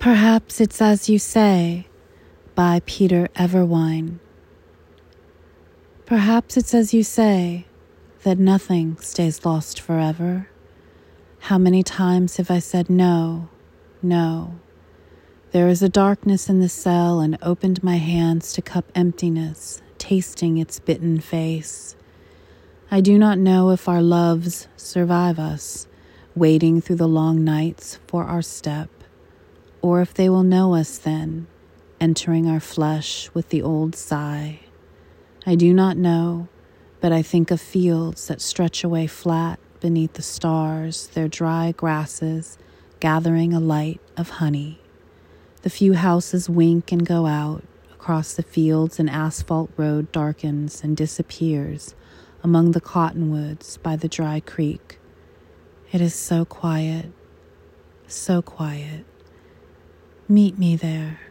Perhaps it's as you say, by Peter Everwine. Perhaps it's as you say, that nothing stays lost forever. How many times have I said no, no? There is a darkness in the cell and opened my hands to cup emptiness, tasting its bitten face. I do not know if our loves survive us, waiting through the long nights for our step, or if they will know us then, entering our flesh with the old sigh. I do not know, but I think of fields that stretch away flat beneath the stars, their dry grasses gathering a light of honey. The few houses wink and go out. Across the fields, an asphalt road darkens and disappears among the cottonwoods by the dry creek. It is so quiet, so quiet. Meet me there.